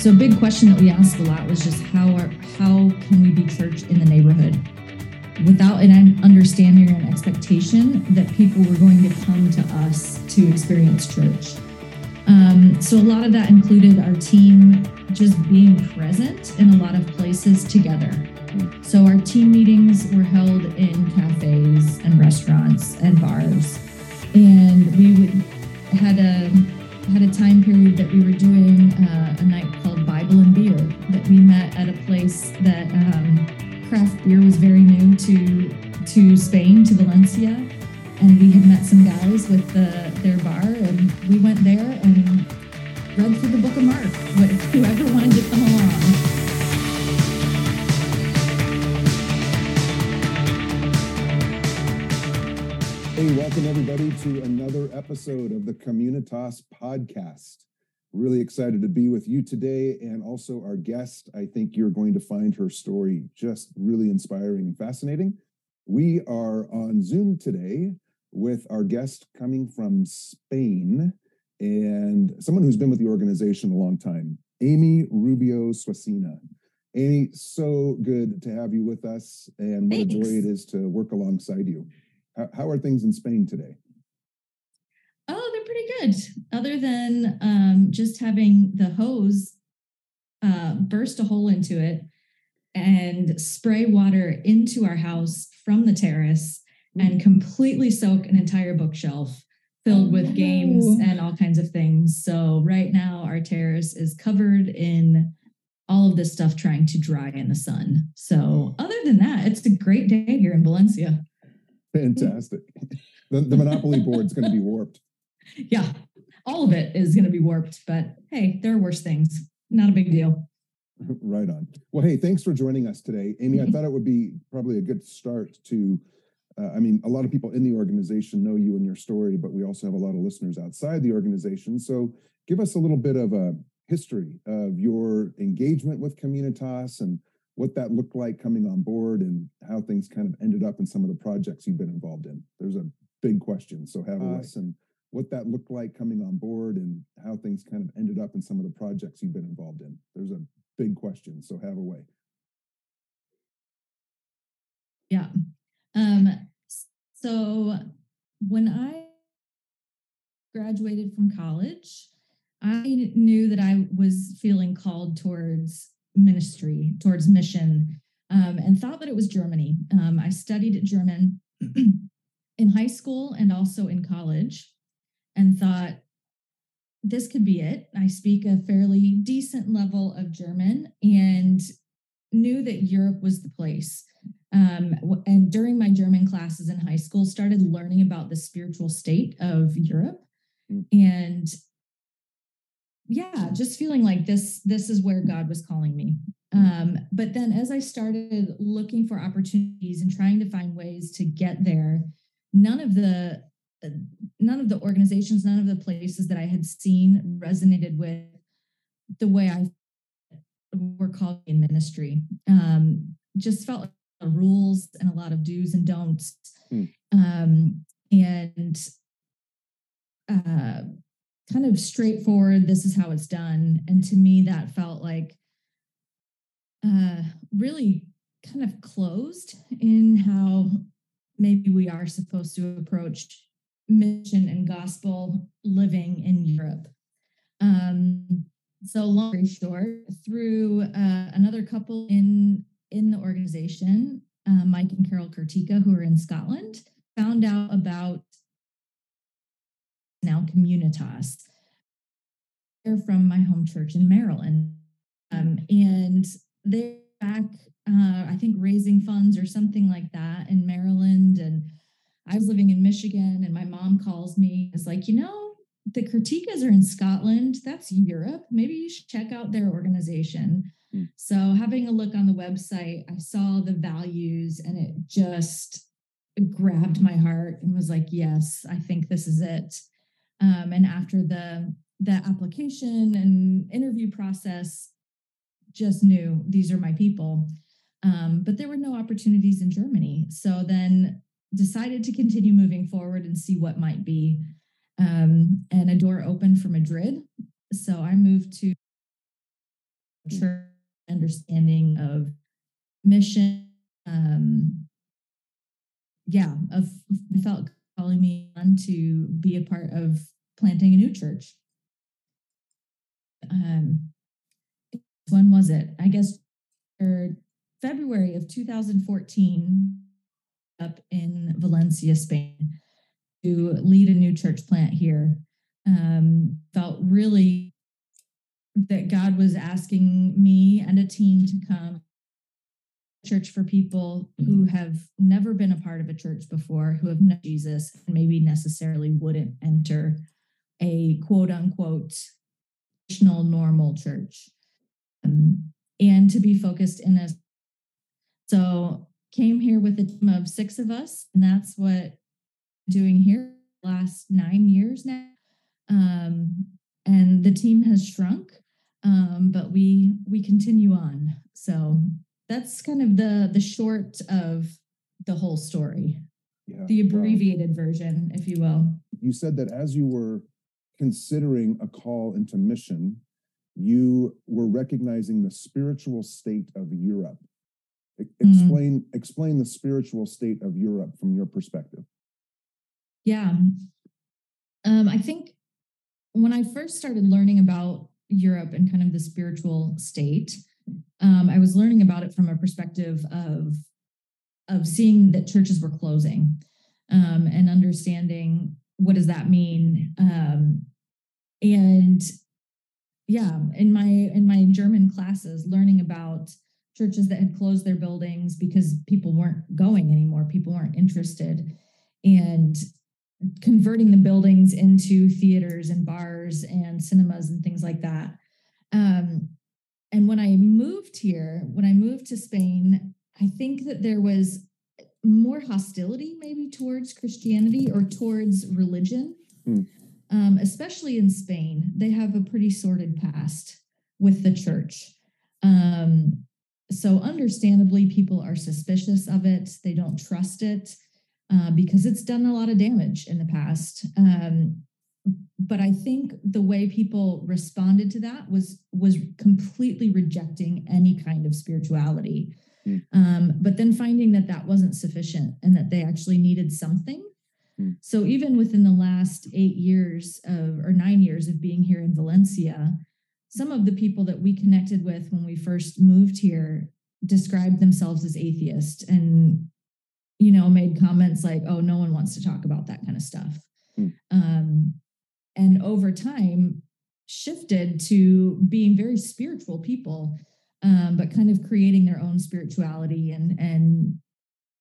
So a big question that we asked a lot was just how are how can we be church in the neighborhood without an understanding or an expectation that people were going to come to us to experience church. Um, so a lot of that included our team just being present in a lot of places together. So our team meetings were held in cafes and restaurants and bars, and we would had a had a time period that we were doing uh, a night called Bible and Beer that we met at a place that um, craft beer was very new to to Spain to Valencia, and we had met some guys with the, their bar, and we went there and read through the Book of Mark whoever wanted to come along. Hey, welcome everybody to another episode of the Communitas podcast. Really excited to be with you today and also our guest. I think you're going to find her story just really inspiring and fascinating. We are on Zoom today with our guest coming from Spain and someone who's been with the organization a long time, Amy Rubio Swacina. Amy, so good to have you with us, and what Thanks. a joy it is to work alongside you. How, are things in Spain today? Oh, they're pretty good. Other than um, just having the hose uh, burst a hole into it and spray water into our house from the terrace mm. and completely soak an entire bookshelf filled with games and all kinds of things. So right now our terrace is covered in all of this stuff trying to dry in the sun. So other than that, it's a great day here in Valencia. Fantastic. the, the Monopoly board's going to be warped. Yeah, all of it is going to be warped, but hey, there are worse things. Not a big deal. Right on. Well, hey, thanks for joining us today. Amy, I thought it would be probably a good start to. Uh, I mean, a lot of people in the organization know you and your story, but we also have a lot of listeners outside the organization. So give us a little bit of a history of your engagement with Communitas and what that looked like coming on board and how things kind of ended up in some of the projects you've been involved in. There's a big question. So have uh, us and what that looked like coming on board and how things kind of ended up in some of the projects you've been involved in. There's a big question. So have a way. Yeah. Um, so when I graduated from college, I knew that I was feeling called towards ministry, towards mission, um, and thought that it was Germany. Um, I studied German in high school and also in college, and thought this could be it. I speak a fairly decent level of German and knew that Europe was the place. Um, and during my German classes in high school, started learning about the spiritual state of Europe. Mm. And yeah just feeling like this this is where god was calling me. Um, but then as i started looking for opportunities and trying to find ways to get there none of the none of the organizations none of the places that i had seen resonated with the way i were called in ministry. Um, just felt like rules and a lot of do's and don'ts. Mm. um, and uh, kind of straightforward this is how it's done and to me that felt like uh really kind of closed in how maybe we are supposed to approach mission and gospel living in Europe. Um, so long story short, through uh, another couple in in the organization, uh, Mike and Carol Kurtika, who are in Scotland, found out about now Communitas. They're from my home church in Maryland. Um, and they're back, uh, I think, raising funds or something like that in Maryland. And I was living in Michigan, and my mom calls me. It's like, you know, the Kurtikas are in Scotland. That's Europe. Maybe you should check out their organization. Mm. So, having a look on the website, I saw the values and it just grabbed my heart and was like, yes, I think this is it. Um, and after the the application and interview process, just knew these are my people. Um, but there were no opportunities in Germany. So then decided to continue moving forward and see what might be. Um, and a door opened for Madrid. So I moved to understanding of mission. Um, yeah, of felt calling me on to be a part of planting a new church. Um, when was it? I guess February of 2014 up in Valencia, Spain, to lead a new church plant here. Um, felt really that God was asking me and a team to come church for people who have never been a part of a church before, who have known Jesus and maybe necessarily wouldn't enter a quote unquote traditional normal church. Um, and to be focused in a so came here with a team of six of us, and that's what I'm doing here last nine years now. Um, and the team has shrunk, um, but we we continue on. So that's kind of the the short of the whole story. Yeah, the abbreviated wow. version, if you will. You said that as you were considering a call into mission, you were recognizing the spiritual state of Europe. Mm. Explain mm. explain the spiritual state of Europe from your perspective. Yeah. Um, I think when I first started learning about Europe and kind of the spiritual state, um, I was learning about it from a perspective of of seeing that churches were closing um, and understanding what does that mean um, and yeah in my in my german classes learning about churches that had closed their buildings because people weren't going anymore people weren't interested and converting the buildings into theaters and bars and cinemas and things like that um, and when I moved here, when I moved to Spain, I think that there was more hostility maybe towards Christianity or towards religion, mm. um, especially in Spain. They have a pretty sordid past with the church. Um, so, understandably, people are suspicious of it, they don't trust it. Uh, because it's done a lot of damage in the past. Um, but I think the way people responded to that was was completely rejecting any kind of spirituality. Mm. Um, but then finding that that wasn't sufficient and that they actually needed something. Mm. So even within the last eight years of or nine years of being here in Valencia, some of the people that we connected with when we first moved here described themselves as atheist and you know made comments like, "Oh, no one wants to talk about that kind of stuff." Mm. Um, and over time shifted to being very spiritual people um, but kind of creating their own spirituality and and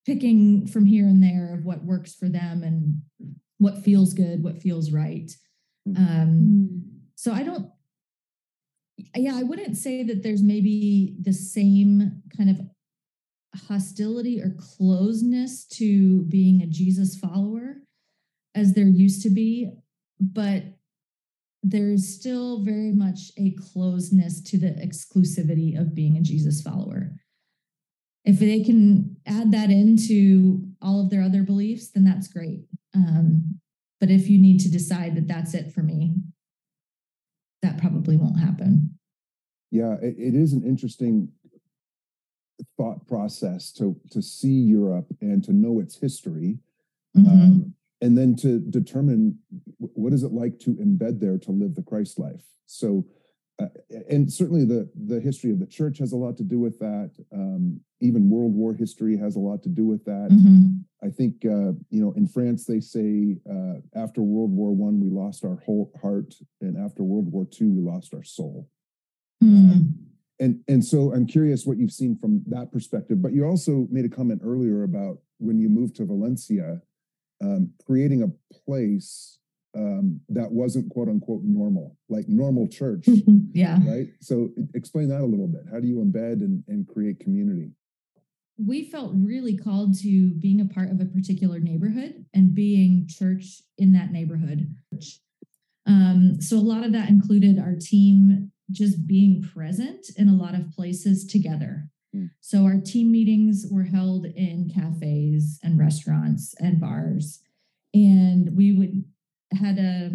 picking from here and there of what works for them and what feels good what feels right. Mm. um, so i don't yeah i wouldn't say that there's maybe the same kind of hostility or closeness to being a jesus follower as there used to be but there's still very much a closeness to the exclusivity of being a Jesus follower. If they can add that into all of their other beliefs, then that's great. Um, but if you need to decide that that's it for me, that probably won't happen. Yeah, it, it is an interesting thought process to to see Europe and to know its history. Mm-hmm. Um, and then to determine what is it like to embed there to live the Christ life. So, uh, and certainly the the history of the church has a lot to do with that. Um, even World War history has a lot to do with that. Mm-hmm. I think uh, you know in France they say uh, after World War One we lost our whole heart, and after World War Two we lost our soul. Mm. and and so I'm curious what you've seen from that perspective. But you also made a comment earlier about when you moved to Valencia um, creating a place um, that wasn't quote unquote normal, like normal church. yeah. Right. So explain that a little bit. How do you embed and, and create community? We felt really called to being a part of a particular neighborhood and being church in that neighborhood. Um, so a lot of that included our team just being present in a lot of places together. Mm. So our team meetings were held in cafes and restaurants and bars. And we would had a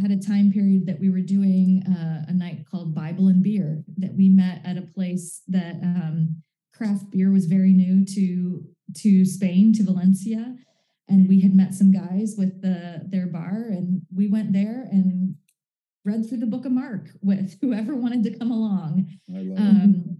had a time period that we were doing uh, a night called Bible and Beer that we met at a place that um, craft beer was very new to to Spain to Valencia, and we had met some guys with the their bar, and we went there and read through the Book of Mark with whoever wanted to come along. I love Um,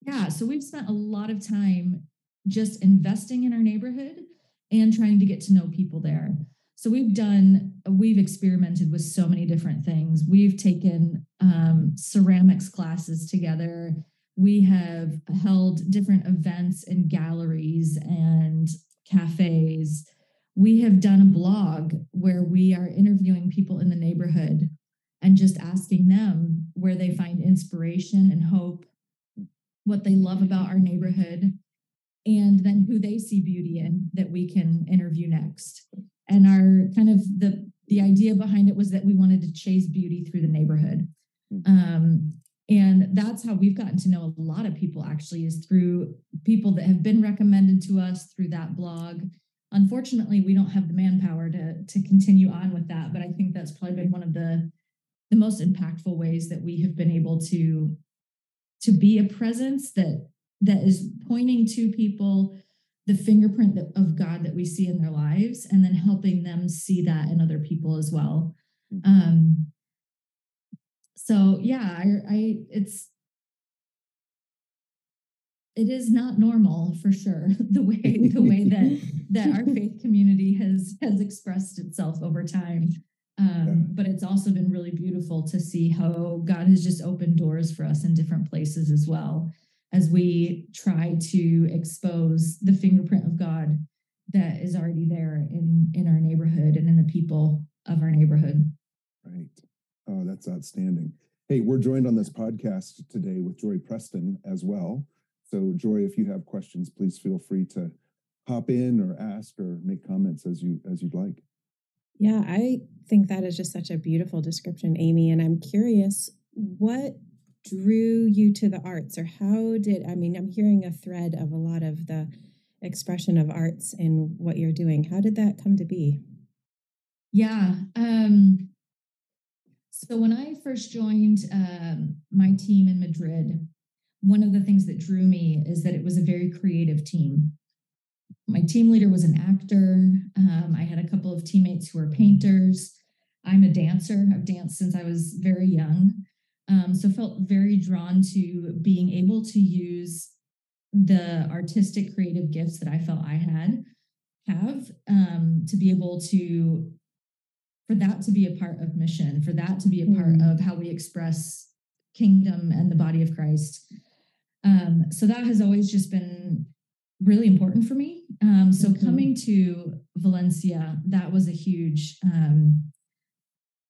yeah, so we've spent a lot of time just investing in our neighborhood and trying to get to know people there. So we've done, we've experimented with so many different things. We've taken um, ceramics classes together. We have held different events in galleries and cafes. We have done a blog where we are interviewing people in the neighborhood and just asking them where they find inspiration and hope, what they love about our neighborhood, and then who they see beauty in that we can interview next. And our kind of the the idea behind it was that we wanted to chase beauty through the neighborhood. Um, and that's how we've gotten to know a lot of people actually is through people that have been recommended to us through that blog. Unfortunately, we don't have the manpower to to continue on with that, but I think that's probably been one of the the most impactful ways that we have been able to to be a presence that that is pointing to people the fingerprint of God that we see in their lives, and then helping them see that in other people as well. Mhm. Um, so yeah, I, I it's it is not normal for sure the way the way that that our faith community has has expressed itself over time. Um, Yeah. But it's also been really beautiful to see how God has just opened doors for us in different places as well as we try to expose the fingerprint of God that is already there in in our neighborhood and in the people of our neighborhood. Right. Oh, that's outstanding. Hey, we're joined on this podcast today with Joy Preston as well. So, Joy, if you have questions, please feel free to hop in or ask or make comments as you as you'd like. Yeah, I think that is just such a beautiful description, Amy. And I'm curious, what drew you to the arts, or how did I mean, I'm hearing a thread of a lot of the expression of arts in what you're doing. How did that come to be? Yeah. Um, so when I first joined um, my team in Madrid, one of the things that drew me is that it was a very creative team. My team leader was an actor. Um, I had a couple of teammates who were painters. I'm a dancer. I've danced since I was very young. Um, so felt very drawn to being able to use the artistic creative gifts that I felt I had have um, to be able to for that to be a part of mission, for that to be a part Mm. of how we express kingdom and the body of Christ. Um, so that has always just been really important for me. Um, so Mhm. coming to Valencia, that was a huge um,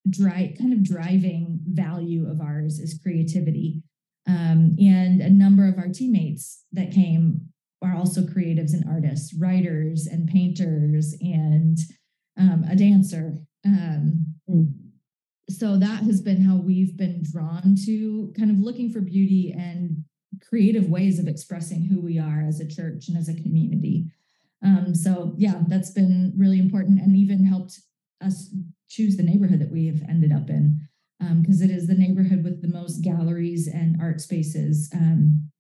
dry kind of driving value of ours is creativity. Um, and a number of our teammates that came are also creatives and artists, writers and painters, and um, a dancer. Um, Mm. so that has been how we've been drawn to kind of looking for beauty and creative ways of expressing who we are as a church and as a community. Um, so yeah, that's been really important and even helped us choose the neighborhood that we have ended up in because it is the neighborhood with the most galleries and art spaces. Um,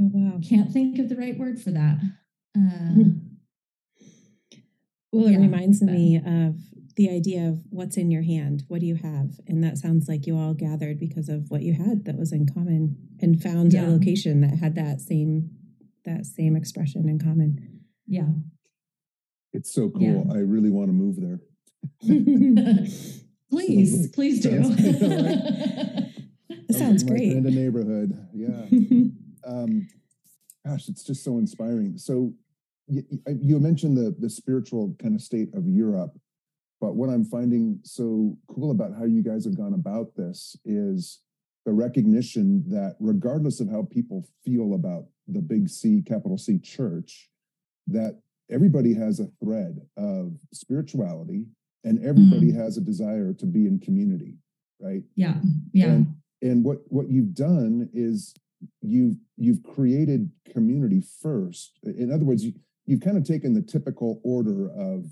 Oh, wow. can't think of the right word for that. Uh, Well, it Yeah, reminds but- me of the idea of what's in your hand. What do you have? And that sounds like you all gathered because of what you had that was in common and found Yeah. a location that had that same that same expression in common. yeah. It's so cool. Yeah. I really want to move there. Please, like- please do. sounds- sounds great. In the neighborhood. Yeah. um, gosh, it's just so inspiring. So you, you mentioned the the spiritual kind of state of Europe, but what I'm finding so cool about how you guys have gone about this is the recognition that regardless of how people feel about the big C, capital C church, that everybody has a thread of spirituality and everybody has a desire to be in community, right? yeah, yeah, And, and what what you've done is you've you've created community first. In other words, you, you've kind of taken the typical order of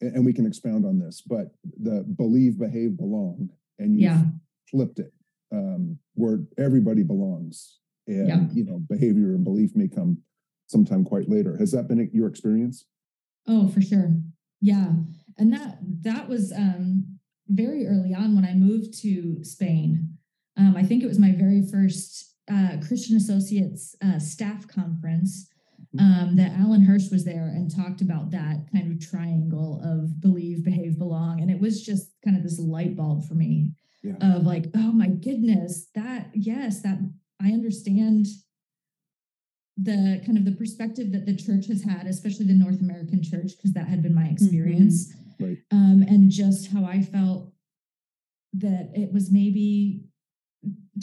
and, and we can expound on this, but the believe, behave, belong, and you Yeah. flipped it um, where everybody belongs, and Yeah. you know behavior and belief may come sometime quite later. Has that been your experience? Oh, for sure. Yeah. And that that was um very early on when I moved to Spain. Um, I think it was my very first uh, Christian Associates uh, staff conference um, that Alan Hirsch was there and talked about that kind of triangle of believe, behave, belong. And it was just kind of this light bulb for me Yeah. of like, oh my goodness, that, yes, that I understand the kind of the perspective that the church has had, especially the North American church, because that had been my experience. Right. Um, and just how I felt that it was maybe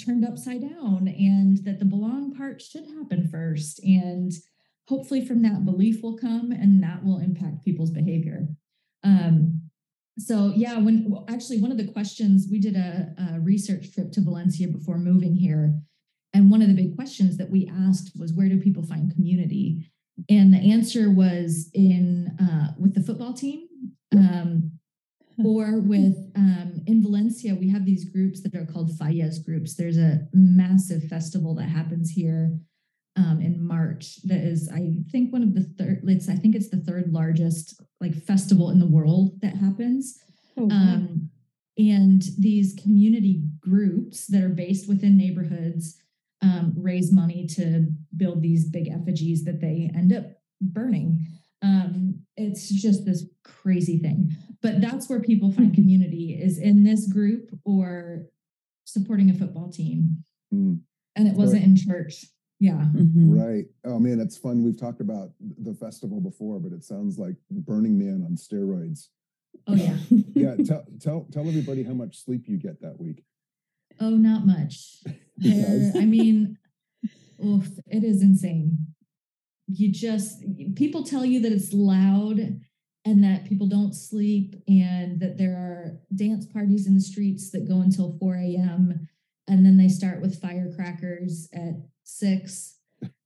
turned upside down and that the belong part should happen first. And hopefully from that belief will come and that will impact people's behavior. Um, so yeah, when well, actually one of the questions we did a, a research trip to Valencia before moving here, and one of the big questions that we asked was where do people find community? And the answer was in uh, with the football team, um, or with um, in Valencia we have these groups that are called Fallas groups. There's a massive festival that happens here um, in March that is I think one of the third. It's I think it's the third largest like festival in the world that happens. Oh, wow. Um, and these community groups that are based within neighborhoods um, raise money to build these big effigies that they end up burning. Um, it's just this crazy thing. But that's where people find community is in this group or supporting a football team. Mm, And it wasn't in church. Yeah. Mhm. Right. Oh man, it's fun. We've talked about the festival before, but it sounds like Burning Man on steroids. Oh, yeah. Yeah. tell tell tell everybody how much sleep you get that week. Oh, not much. There- I mean, oof, it is insane. You just people tell you that it's loud and that people don't sleep and that there are dance parties in the streets that go until 4 a.m. and then they start with firecrackers at six.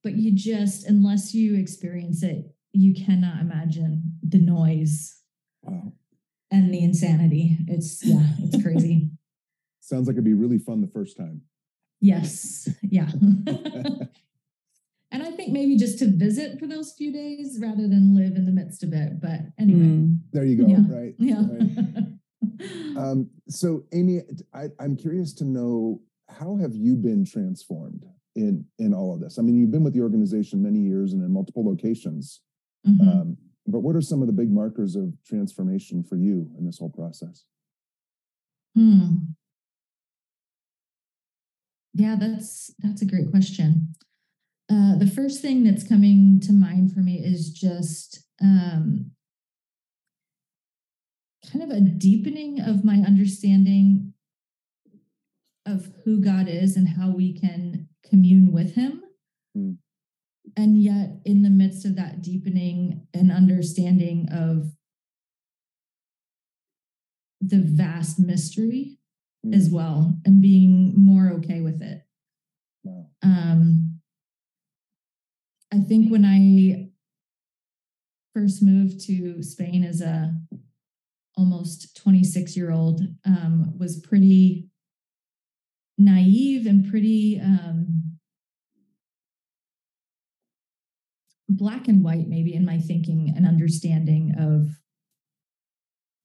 But you just, unless you experience it, you cannot imagine the noise Wow. and the insanity. It's yeah, it's crazy. Sounds like it'd be really fun the first time. Yes. Yeah. and I think maybe just to visit for those few days rather than live in the midst of it. But anyway, Mm. There you go. Yeah. Right. yeah. right. Um, so Amy, I, I'm curious to know how have you been transformed in in all of this? I mean, you've been with the organization many years and in multiple locations. Mhm. Um, but what are some of the big markers of transformation for you in this whole process? Hmm. Yeah, that's that's a great question. Uh, the first thing that's coming to mind for me is just um, kind of a deepening of my understanding of who God is and how we can commune with Him. Hmm. And yet, in the midst of that deepening and understanding of the vast mystery as Mm, well and being more okay with it. Wow. Um, I think when I first moved to Spain as a almost 26 year old, um, was pretty naive and pretty um, black and white, maybe in my thinking and understanding of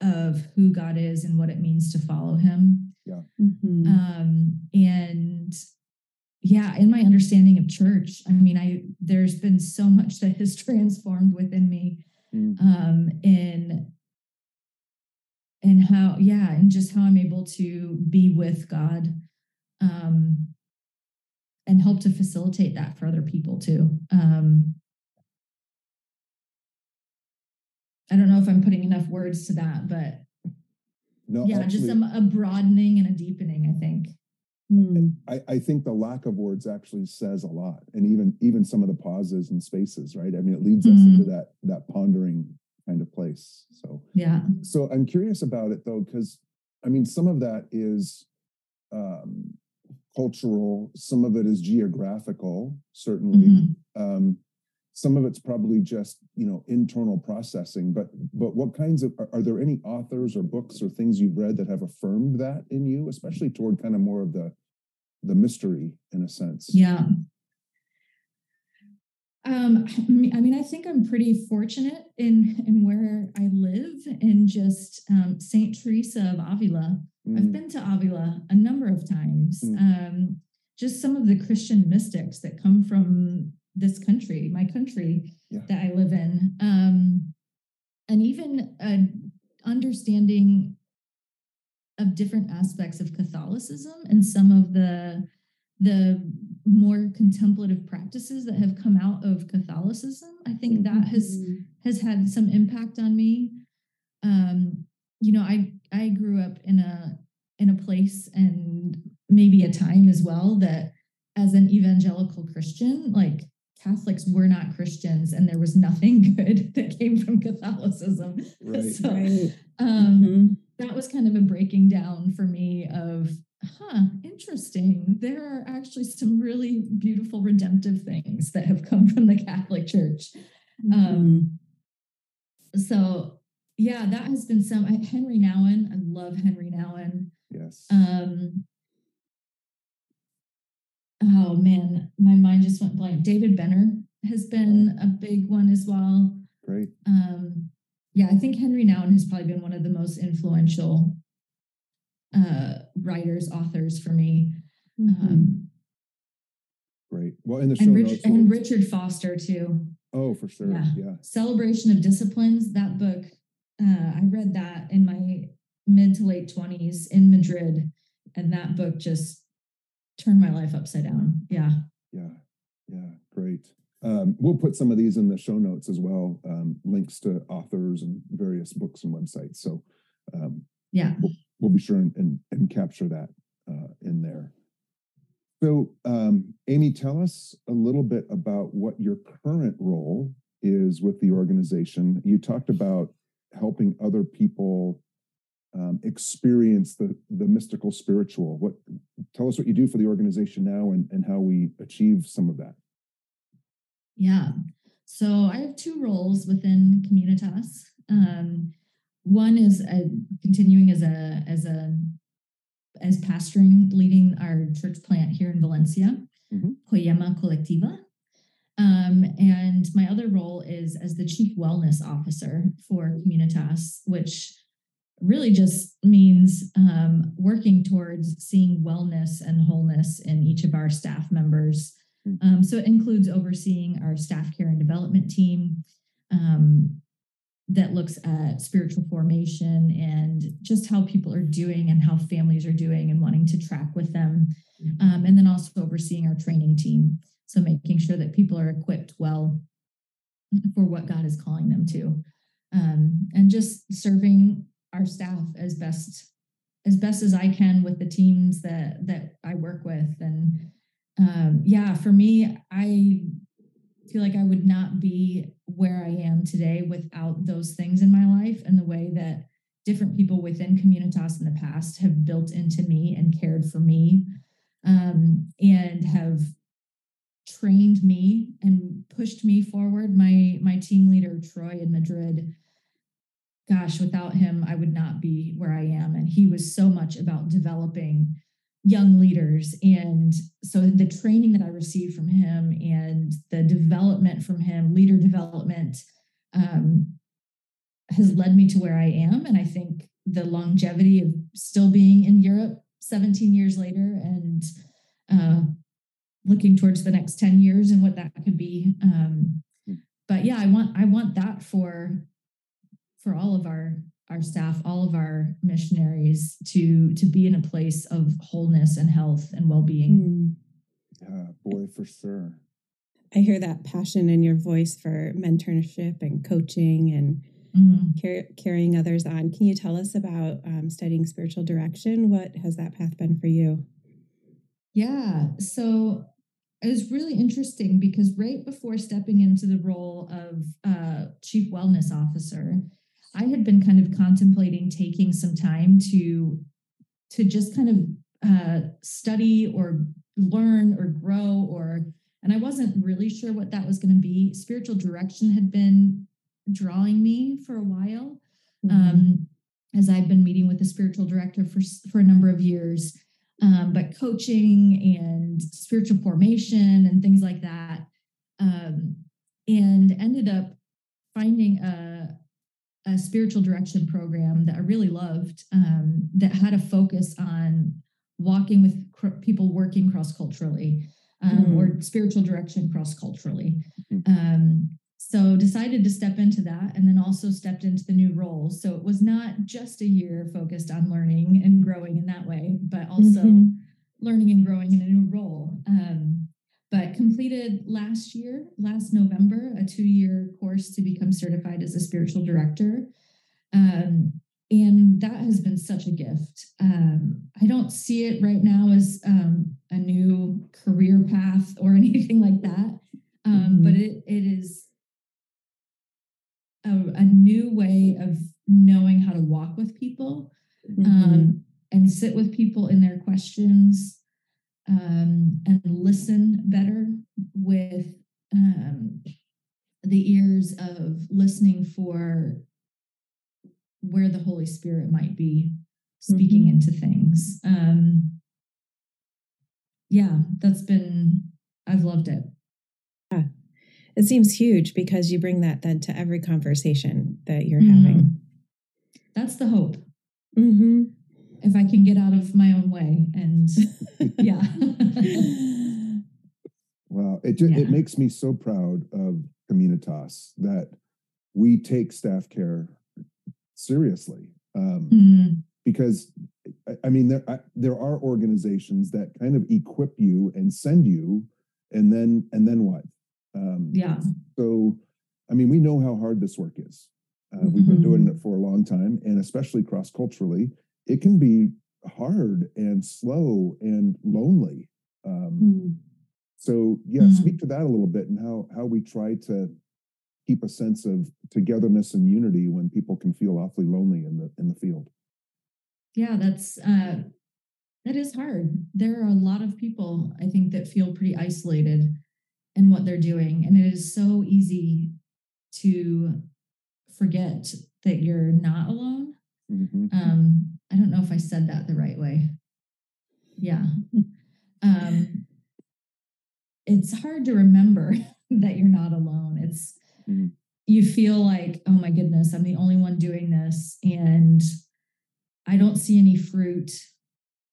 of who God is and what it means to follow Him. Mhm. Um, and yeah, in my understanding of church, I mean, I there's been so much that has transformed within me Mm. um in and how yeah and just how i'm able to be with god um and help to facilitate that for other people too um i don't know if i'm putting enough words to that but No, yeah actually, just a, a broadening and a deepening i think Mm. I, I think the lack of words actually says a lot, and even even some of the pauses and spaces, right? I mean, it leads us Mhm. into that that pondering kind of place. So, yeah so I'm curious about it though, because I mean, some of that is um, cultural, some of it is geographical, certainly. Mhm. Um, some of it's probably just you know internal processing but but what kinds of are, are, there any authors or books or things you've read that have affirmed that in you especially toward kind of more of the the mystery in a sense yeah um i mean i think i'm pretty fortunate in in where i live and just um saint teresa of avila mm. i've been to avila a number of times mm. um just some of the christian mystics that come from this country, my country yeah. that I live in. Um, and even an understanding of different aspects of Catholicism and some of the the more contemplative practices that have come out of Catholicism. I think mm-hmm. that has mm-hmm. has had some impact on me. Um, you know, I I grew up in a in a place and maybe a time as well that as an evangelical Christian, like Catholics were not Christians and there was nothing good that came from Catholicism. Right. So right. Um, mm-hmm. that was kind of a breaking down for me of, huh, interesting. There are actually some really beautiful redemptive things that have come from the Catholic Church. Mm-hmm. Um, so yeah, that has been some Henry Nouwen. I love Henry Nouwen. Yes. Um, oh man, my mind just went blank. David Benner has been a big one as well. Great. Um, yeah, I think Henry Nouwen has probably been one of the most influential uh, writers, authors for me. Mm-hmm. Um, Great. Well, in the show and, Rich, notes, and Richard Foster too. Oh, for sure. Yeah. yeah. Celebration of Disciplines. That book, uh, I read that in my mid to late twenties in Madrid, and that book just turned my life upside down. Yeah. Yeah. Yeah. Great. Um, we'll put some of these in the show notes as well, um, links to authors and various books and websites. So, um, yeah, we'll, we'll, be sure and, and, and capture that uh, in there. So, um, Amy, tell us a little bit about what your current role is with the organization. You talked about helping other people um, experience the the mystical spiritual. What tell us what you do for the organization now and, and how we achieve some of that. Yeah. So i have two roles within communitas. Um, one is a, continuing as a as a as pastoring leading our church plant here in valencia mm-hmm. Colectiva. Um, and my other role is as the chief wellness officer for communitas which really just means um, working towards seeing wellness and wholeness in each of our staff members. Hmm. Um, so it includes overseeing our staff care and development team um, that looks at spiritual formation and just how people are doing and how families are doing and wanting to track with them. Hmm. Um, and then also overseeing our training team. So making sure that people are equipped well for what God is calling them to. Um, and just serving our staff as best as best as I can with the teams that that I work with. And um, yeah, for me, I feel like I would not be where I am today without those things in my life and the way that different people within Communitas in the past have built into me and cared for me um, and have trained me and pushed me forward. My my team leader Troy in Madrid gosh, without him, I would not be where I am. And he was so much about developing young leaders. And so the training that I received from him and the development from him, leader development, um, has led me to where I am. And I think the longevity of still being in Europe 17 years later and uh, looking towards the next 10 years and what that could be. Um, hmm. but yeah, I want I want that for for all of our our staff, all of our missionaries to to be in a place of wholeness and health and well-being. Mm. Yeah, boy, for sure. I hear that passion in your voice for mentorship and coaching and mm-hmm. car- carrying others on. Can you tell us about um, studying spiritual direction? What has that path been for you? Yeah, so it was really interesting because right before stepping into the role of uh, chief wellness officer, I had been kind of contemplating taking some time to to just kind of uh, study or learn or grow or And I wasn't really sure what that was going to be. Spiritual direction had been drawing me for a while. Mm-hmm. Um, as I've been meeting with the spiritual director for, for a number of years. Um, but coaching and spiritual formation and things like that. Um, and ended up finding a, a spiritual direction program that I really loved um, that had a focus on walking with cr- people working cross culturally um, mm. or spiritual direction cross culturally. Mm. Um, so decided to step into that and then also stepped into the new role. So it was not just a year focused on learning and growing in that way, but also mm-hmm. learning and growing in a new role. Um, but completed last year, last November, a two year course to become certified as a spiritual director. Um, and that has been such a gift. Um, I don't see it right now as um, a new career path or anything like that, um, mm-hmm. but it, it is a, a, new way of knowing how to walk with people mm-hmm. Um, and sit with people in their questions um, and listen better with um, the ears of listening for where the Holy Spirit might be speaking mm-hmm. into things. Um, yeah, that's been, I've loved it. Yeah. It seems huge because you bring that then to every conversation that you're mm-hmm. having. That's the hope. Mm-hmm if I can get out of my own way. And yeah. wow. It just, yeah. it makes me so proud of Communitas that we take staff care seriously. Um, mm-hmm. Because I mean, there I, there are organizations that kind of equip you and send you, and then and then what? Um, yeah. So, I mean, we know how hard this work is. Uh, mm-hmm. We've been doing mm-hmm. it for a long time, and especially cross culturally it can be hard and slow and lonely. Um, mm. So yeah, mm. speak to that a little bit and how how we try to keep a sense of togetherness and unity when people can feel awfully lonely in the in the field. Yeah, that's uh, that is hard. There are a lot of people I think that feel pretty isolated in what they're doing, and it is so easy to forget that you're not alone. Mm-hmm. Um, I don't know if I said that the right way. Yeah. Um, it's hard to remember that you're not alone. It's, mm-hmm. you feel like, oh my goodness, I'm the only one doing this. And I don't see any fruit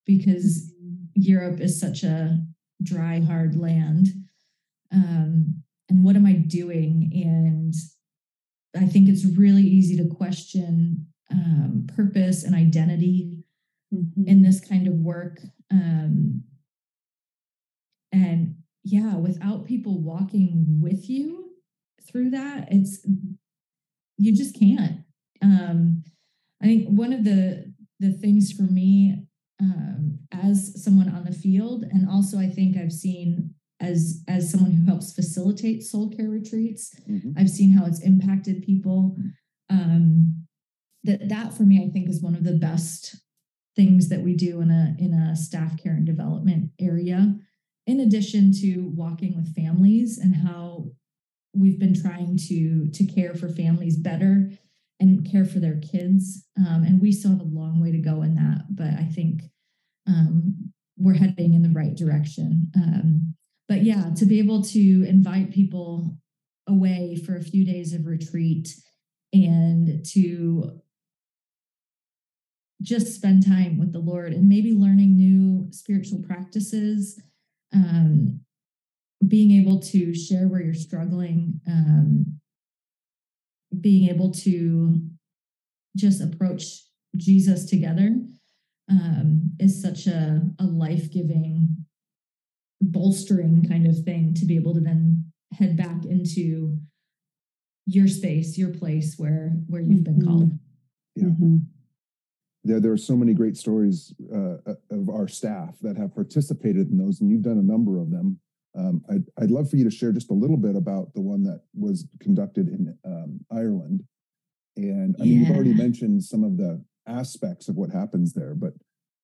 because mm-hmm. Europe is such a dry, hard land. Um, and what am I doing? And I think it's really easy to question um, purpose and identity mm-hmm. in this kind of work. Um, and yeah, without people walking with you through that, it's you just can't. Um, I think one of the the things for me um, as someone on the field, and also I think I've seen as as someone who helps facilitate soul care retreats, mm-hmm. I've seen how it's impacted people. Um, that that for me i think is one of the best things that we do in a in a staff care and development area. In addition to walking with families and how we've been trying to to care for families better and care for their kids um, and we still have a long way to go in that but i think um, we're heading in the right direction. Um, but yeah to be able to invite people away for a few days of retreat and to just spend time with the Lord and maybe learning new spiritual practices, um, being able to share where you're struggling, um, being able to just approach Jesus together um, is such a, a life giving, bolstering kind of thing to be able to then head back into your space, your place where where you've been mm-hmm. called. Yeah. Mm-hmm there, there are so many great stories uh, uh, of our staff that have participated in those, and you've done a number of them. Um, I'd, I'd love for you to share just a little bit about the one that was conducted in um, Ireland. And I mean, you've already mentioned some of the aspects of what happens there, but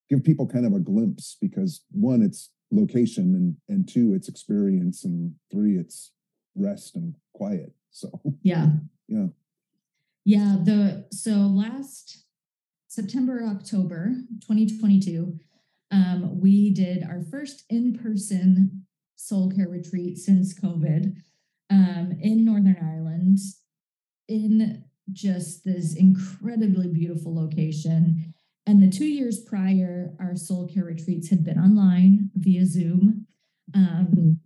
give people kind of a glimpse because one, it's location and and two it's experience and three it's rest and quiet so yeah yeah yeah the so last september october 2022 um, we did our first in-person soul care retreat since covid um, in northern ireland in just this incredibly beautiful location. And the two years prior, our soul care retreats had been online via Zoom um,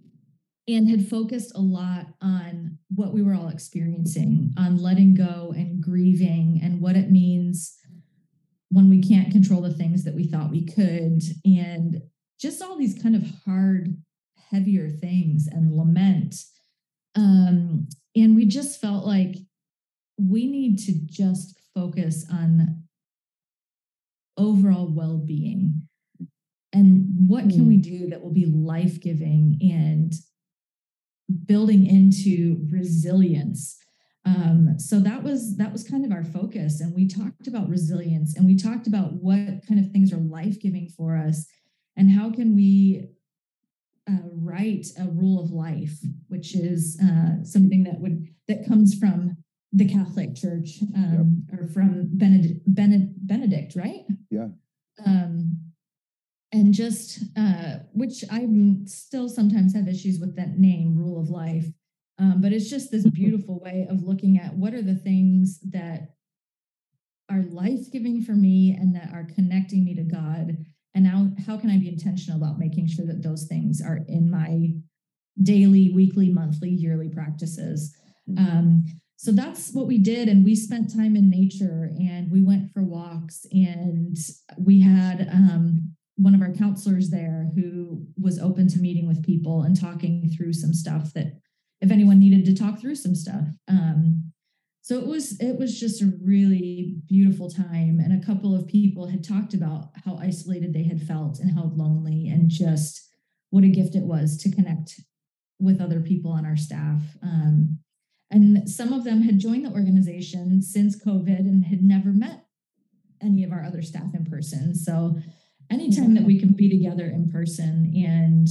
and had focused a lot on what we were all experiencing, on letting go and grieving and what it means when we can't control the things that we thought we could, and just all these kind of hard, heavier things and lament. Um, and we just felt like we need to just focus on overall well-being and what can we mm. do that will be life-giving and building into resilience um, so that was that was kind of our focus and we talked about resilience and we talked about what kind of things are life-giving for us and how can we uh, write a rule of life which is uh, something that would that comes from the Catholic Church um, yep. or from Benedict, Benedict, Benedict, right? Yeah. Um, and just uh, which I still sometimes have issues with that name, Rule of Life. Um, but it's just this beautiful way of looking at what are the things that are life giving for me and that are connecting me to God. And now, how can I be intentional about making sure that those things are in my daily, weekly, monthly, yearly practices? Mm-hmm. Um, so that's what we did and we spent time in nature and we went for walks and we had um, one of our counselors there who was open to meeting with people and talking through some stuff that if anyone needed to talk through some stuff. Um, so it was it was just a really beautiful time and a couple of people had talked about how isolated they had felt and how lonely and just what a gift it was to connect with other people on our staff. Um, and some of them had joined the organization since COVID and had never met any of our other staff in person. So anytime that we can be together in person and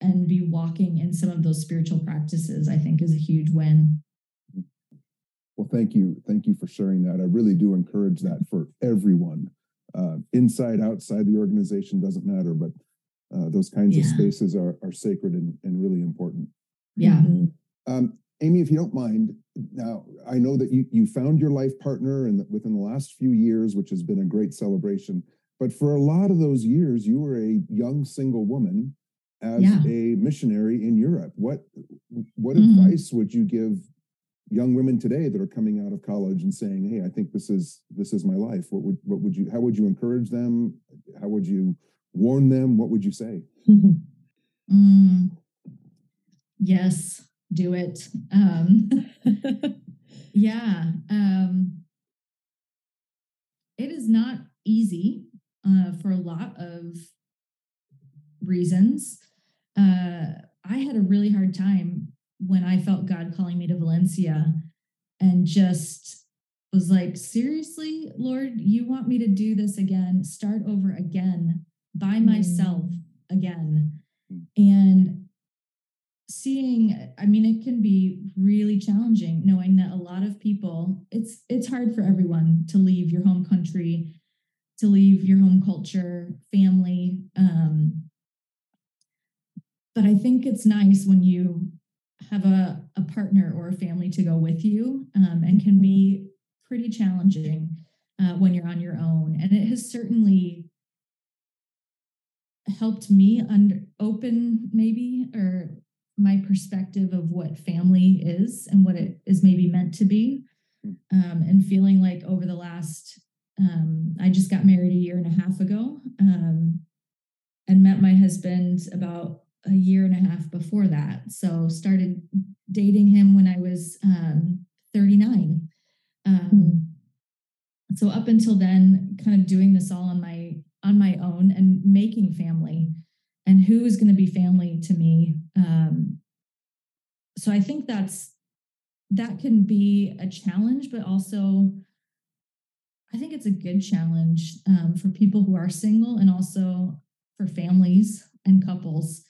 and be walking in some of those spiritual practices, I think is a huge win. Well, thank you. Thank you for sharing that. I really do encourage that for everyone. Uh, inside, outside the organization doesn't matter, but uh, those kinds yeah. of spaces are, are sacred and, and really important. Yeah. Mm-hmm. Um, Amy, if you don't mind, now I know that you you found your life partner and within the last few years, which has been a great celebration. But for a lot of those years, you were a young single woman as yeah. a missionary in Europe. What what mm-hmm. advice would you give young women today that are coming out of college and saying, "Hey, I think this is this is my life"? What would what would you how would you encourage them? How would you warn them? What would you say? mm, yes do it. Um, yeah. Um, it is not easy uh, for a lot of reasons. Uh, I had a really hard time when I felt God calling me to Valencia and just was like, seriously, Lord, you want me to do this again, start over again by myself mm. again. And seeing i mean it can be really challenging knowing that a lot of people it's it's hard for everyone to leave your home country to leave your home culture family um, but i think it's nice when you have a, a partner or a family to go with you um, and can be pretty challenging uh, when you're on your own and it has certainly helped me under open maybe or my perspective of what family is and what it is maybe meant to be. Hmm. Um, and feeling like over the last, um, I just got married a year and a half ago um, and met my husband about a year and a half before that. So started dating him when I was um, 39. Um, so up until then, kind of doing this all on my on my own and making family and who is going to be family to me um, so i think that's that can be a challenge but also i think it's a good challenge um, for people who are single and also for families and couples.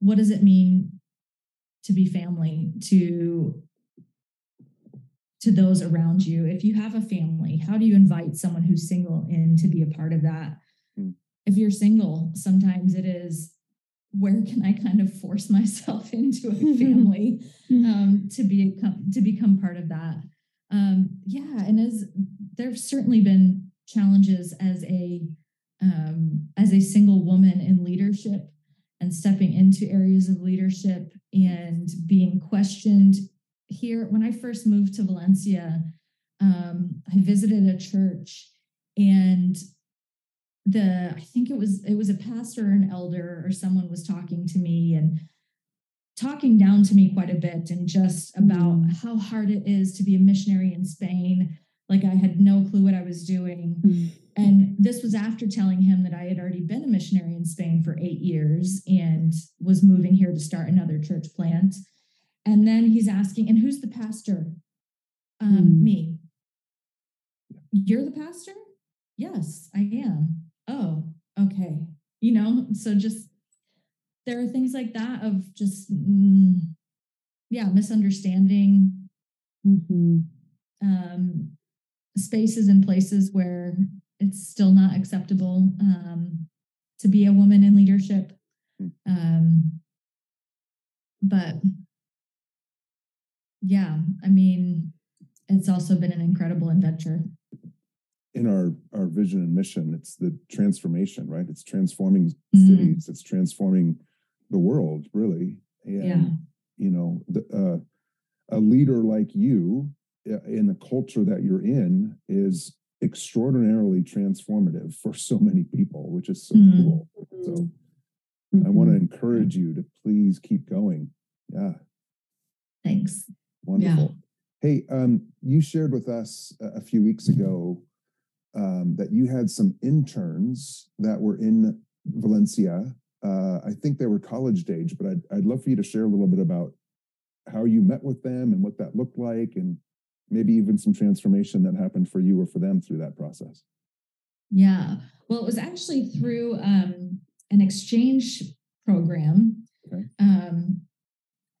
What does it mean to be family to to those around you? If you have a family, how do you invite someone who's single in to be a part of that? Mm. If you're single, sometimes it is where can I kind of force myself into a family um, to be to become part of that? Um, yeah, and as there's certainly been challenges as a um, as a single woman in leadership and stepping into areas of leadership and being questioned here when i first moved to valencia um, i visited a church and the i think it was it was a pastor or an elder or someone was talking to me and talking down to me quite a bit and just about mm. how hard it is to be a missionary in spain like i had no clue what i was doing. Mm. and this was after telling him that i had already been a missionary in spain for eight years and was moving here to start another church plant. And then he's asking and who's the pastor? Um, mm. me. You're the pastor? Yes i am. Oh okay. You know so just there are things like that of just mm, yeah misunderstanding. Mm-hmm. um, spaces and places where it's still not acceptable um, to be a woman in leadership hmm. um, but yeah i mean it's also been an incredible adventure in our our vision and mission it's the transformation right it's transforming mm. cities it's transforming the world really and yeah. you know the, uh, a leader like you in the culture that you're in is extraordinarily transformative for so many people which is so mm. cool so mm-hmm. i want to encourage you to please keep going yeah thanks wonderful yeah. hey um, you shared with us a few weeks ago um, that you had some interns that were in Valencia. Uh, I think they were college age, but I'd, I'd love for you to share a little bit about how you met with them and what that looked like, and maybe even some transformation that happened for you or for them through that process. Yeah. Well, it was actually through um, an exchange program, okay. um,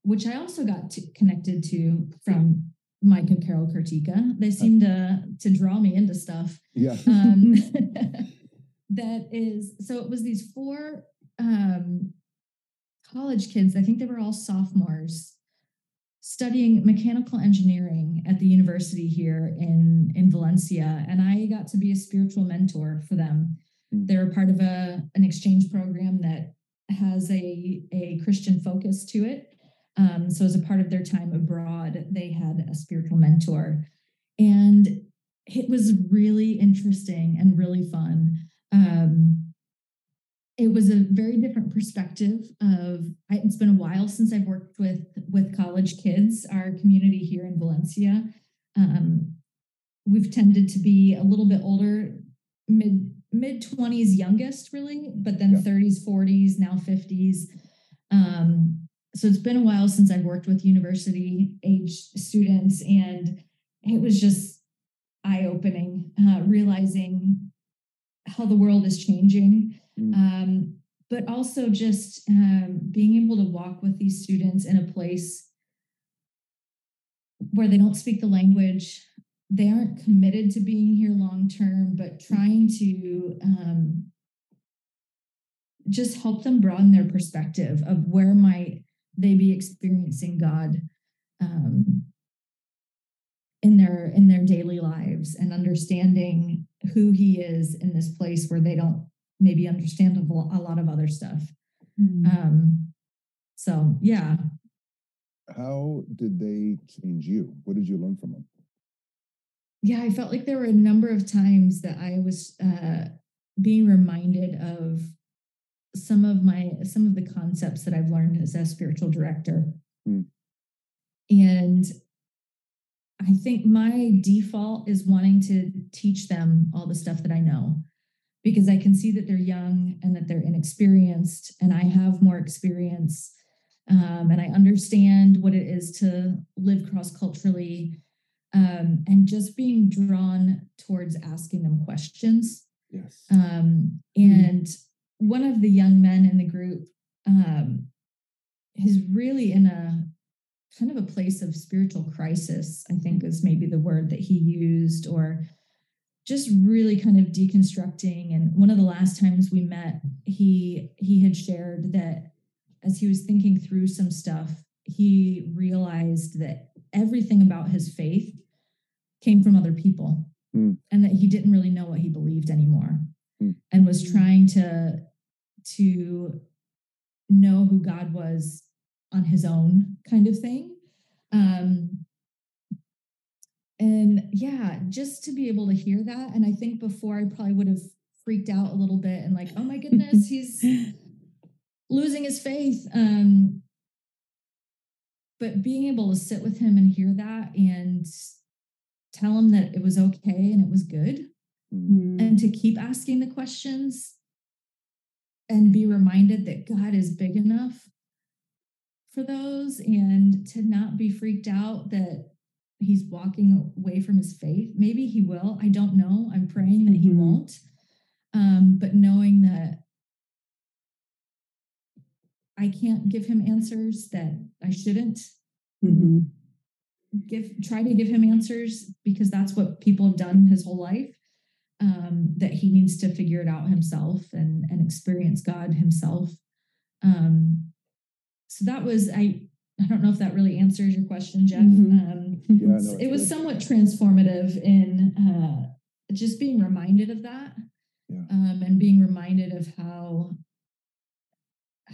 which I also got to, connected to from Mike and Carol Kartika. They seem to to draw me into stuff. Yeah. Um, that is so. It was these four um, college kids. I think they were all sophomores studying mechanical engineering at the university here in in Valencia, and I got to be a spiritual mentor for them. Mm. They were part of a an exchange program that has a a Christian focus to it um, so, as a part of their time abroad, they had a spiritual mentor. And it was really interesting and really fun. Um, it was a very different perspective of it's been a while since i've worked with with college kids our community here in valencia um, we've tended to be a little bit older mid mid 20s youngest really but then yeah. 30s 40s now 50s um, so it's been a while since I've worked with university age students, and it was just eye opening, uh, realizing how the world is changing. Mm. Um, but also just um, being able to walk with these students in a place where they don't speak the language, they aren't committed to being here long term, but trying to um, just help them broaden their perspective of where might they be experiencing God um, in their in their daily lives and understanding who He is in this place where they don't maybe understand a lot of other stuff. Mm. Um, so yeah. How did they change you? What did you learn from them? Yeah, I felt like there were a number of times that I was uh, being reminded of some of my some of the concepts that I've learned as a spiritual director. Mm. And I think my default is wanting to teach them all the stuff that I know because I can see that they're young and that they're inexperienced, and I have more experience. Um, and I understand what it is to live cross culturally um, and just being drawn towards asking them questions. Yes. Um, and mm one of the young men in the group um, is really in a kind of a place of spiritual crisis, I think is maybe the word that he used, or just really kind of deconstructing. And one of the last times we met, he he had shared that as he was thinking through some stuff, he realized that everything about his faith came from other people mm. and that he didn't really know what he believed anymore mm. and was trying to to know who God was on his own kind of thing. Um, and yeah, just to be able to hear that. And I think before I probably would have freaked out a little bit and like, oh my goodness, he's losing his faith. Um, but being able to sit with him and hear that and tell him that it was okay and it was good mm-hmm. and to keep asking the questions and be reminded that God is big enough for those and to not be freaked out that he's walking away from his faith. Maybe he will. I don't know. I'm praying that he mm-hmm. won't. Um, but knowing that I can't give him answers that I shouldn't mm-hmm. give, try to give him answers because that's what people have done his whole life. Um, that he needs to figure it out himself and and experience God himself. Um, so that was I I don't know if that really answers your question, Geoff. Mm-hmm. Um, yeah, no, it was good. somewhat transformative in uh, just being reminded of that, yeah. um, and being reminded of how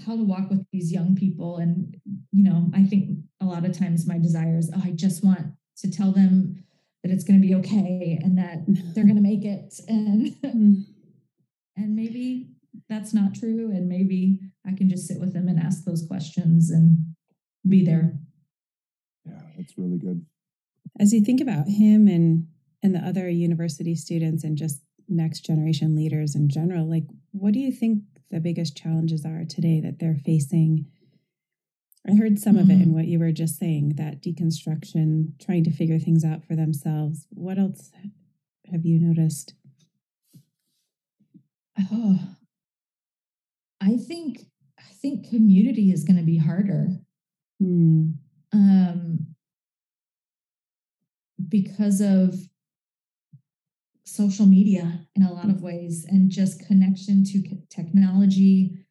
how to walk with these young people. And you know, I think a lot of times my desire is, oh, I just want to tell them that it's going to be okay and that they're going to make it, and mm. and maybe that's not true, and maybe I can just sit with them and ask those questions and be there. Yeah, that's really good. As you think about him and and the other university students and just next generation leaders in general, like what do you think the biggest challenges are today that they're facing? I heard some mm-hmm. of it in mm-hmm. what you were just saying, that deconstruction, trying to figure things out for themselves. What else have you noticed? Oh, I think I think community is going to be harder. Mm. Um, because of social media in a lot of ways and just connection to technology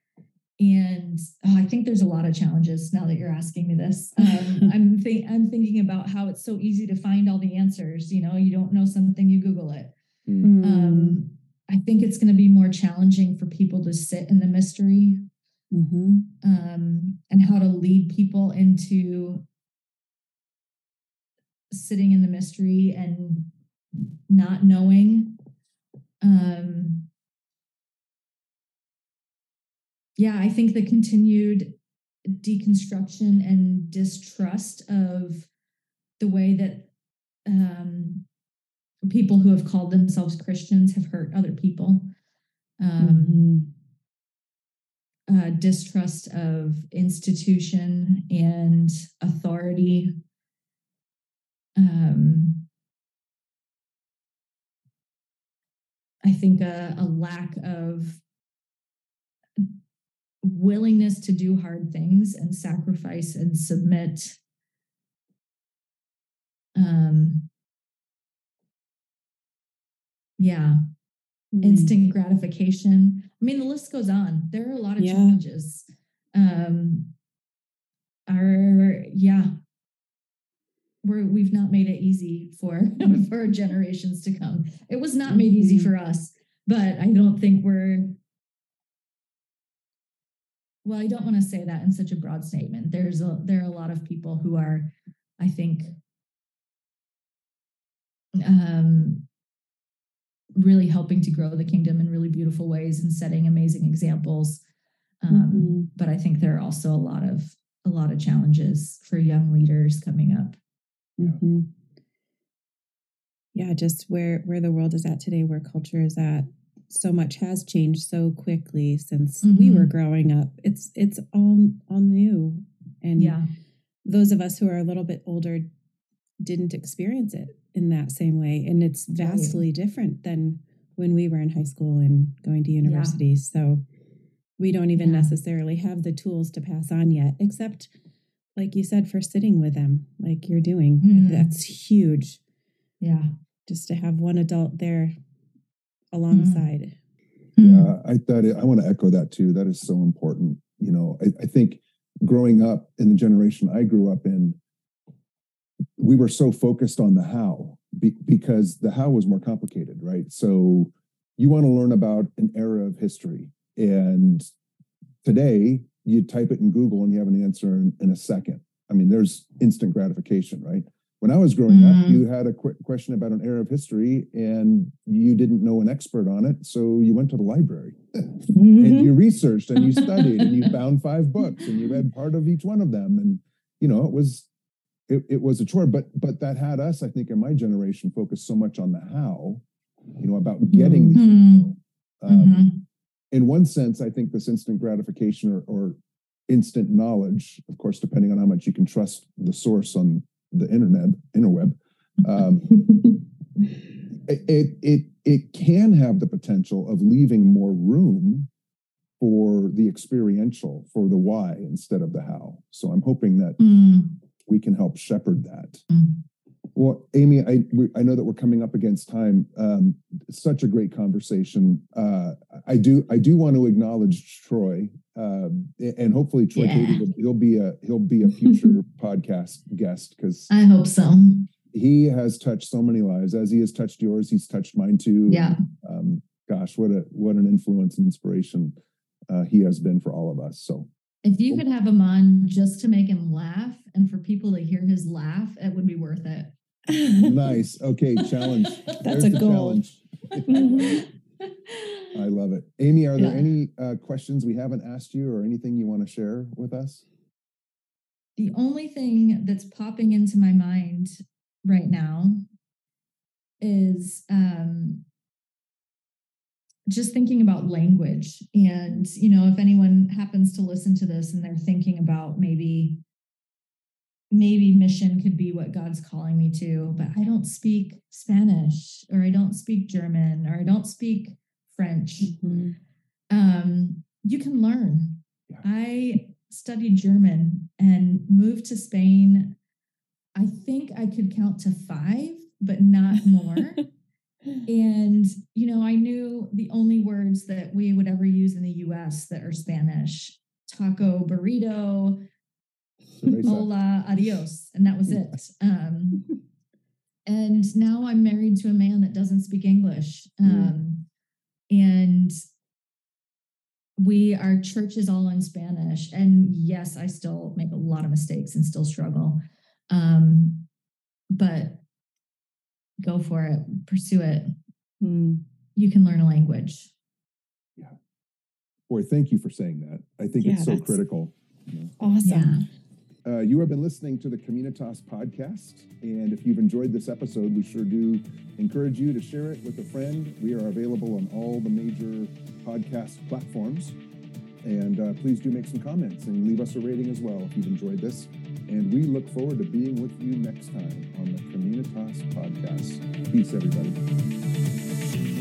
and oh, I think there's a lot of challenges now that you're asking me this. Um, I'm I'm thinking about how it's so easy to find all the answers. You know, you don't know something, you Google it. Mm. Um, I think it's going to be more challenging for people to sit in the mystery mm-hmm. um, and how to lead people into sitting in the mystery and not knowing. Um, yeah, I think the continued deconstruction and distrust of the way that um, people who have called themselves Christians have hurt other people. Um, mm-hmm uh, distrust of institution and authority. Um, I think a, a lack of willingness to do hard things and sacrifice and submit. Um, yeah, mm. instant gratification. I mean, the list goes on. There are a lot of yeah. challenges. Um, our yeah, we're we've not made it easy for for generations to come. It was not made easy mm-hmm. for us, but I don't think we're. Well, I don't want to say that in such a broad statement. There's a there are a lot of people who are, I think, um, really helping to grow the kingdom in really beautiful ways and setting amazing examples. Um, mm-hmm. But I think there are also a lot of a lot of challenges for young leaders coming up. Mm-hmm. Yeah, just where where the world is at today, where culture is at, so much has changed so quickly since mm-hmm. we were growing up. It's it's all all new, and yeah, those of us who are a little bit older didn't experience it in that same way. And it's vastly right. different than when we were in high school and going to universities. Yeah. So we don't even Yeah. necessarily have the tools to pass on yet, except, like you said, for sitting with them, like you're doing. Mhm. That's huge Yeah. just to have one adult there alongside. Hmm. Yeah, I thought it, I want to echo that too. That is so important. You know, I, I think growing up in the generation I grew up in, we were so focused on the how be, because the how was more complicated, right? So you want to learn about an era of history, and today you type it in Google and you have an answer in, in a second. I mean, there's instant gratification, right? When I was growing up, Mhm. you had a quick question about an era of history and you didn't know an expert on it. So you went to the library and you researched and you studied and you found five books and you read part of each one of them. And, you know, it was, it, it was a chore, but, but that had us, I think in my generation, focused so much on the how, you know, about getting the Mhm. info. Um, Mhm. in one sense, I think this instant gratification or, or instant knowledge, of course, depending on how much you can trust the source on the internet, interweb, um, it, it it it can have the potential of leaving more room for the experiential, for the why instead of the how. So I'm hoping that Mm. We can help shepherd that. Mm. Well, Amy, I we, I know that we're coming up against time. Um, such a great conversation. Uh, I do I do want to acknowledge Troy, uh, and hopefully Troy Yeah. Will, he'll be a he'll be a future podcast guest because I hope so. he has touched so many lives. As he has touched yours, he's touched mine too. Yeah. Um, gosh, what a what an influence and inspiration uh, he has been for all of us. So If you could have him on just to make him laugh and for people to hear his laugh, it would be worth it. nice. Okay, challenge. That's There's a the goal. challenge. I love it. Amy, are there Yeah. any uh, questions we haven't asked you or anything you want to share with us? The only thing that's popping into my mind right now is um, just thinking about language. And, you know, if anyone happens to listen to this and they're thinking about maybe, maybe mission could be what God's calling me to, but I don't speak Spanish or I don't speak German or I don't speak French Mhm. um, you can learn. Yeah. I studied German and moved to Spain. I think I could count to five, but not more. and, you know, I knew the only words that we would ever use in the US that are Spanish taco, burrito, Cerveza. hola, adios. And that was it. Um, and now I'm married to a man that doesn't speak English. Mm. Um, and we, our church is all in Spanish. And yes, I still make a lot of mistakes and still struggle. Um, but go for it, pursue it. Mm. You can learn a language. Yeah. Boy, thank you for saying that. I think Yeah, it's so critical. you know. Awesome. Uh, you have been listening to the Communitas podcast. And if you've enjoyed this episode, we sure do encourage you to share it with a friend. We are available on all the major podcast platforms. And uh, please do make some comments and leave us a rating as well if you've enjoyed this. And we look forward to being with you next time on the Communitas podcast. Peace, everybody.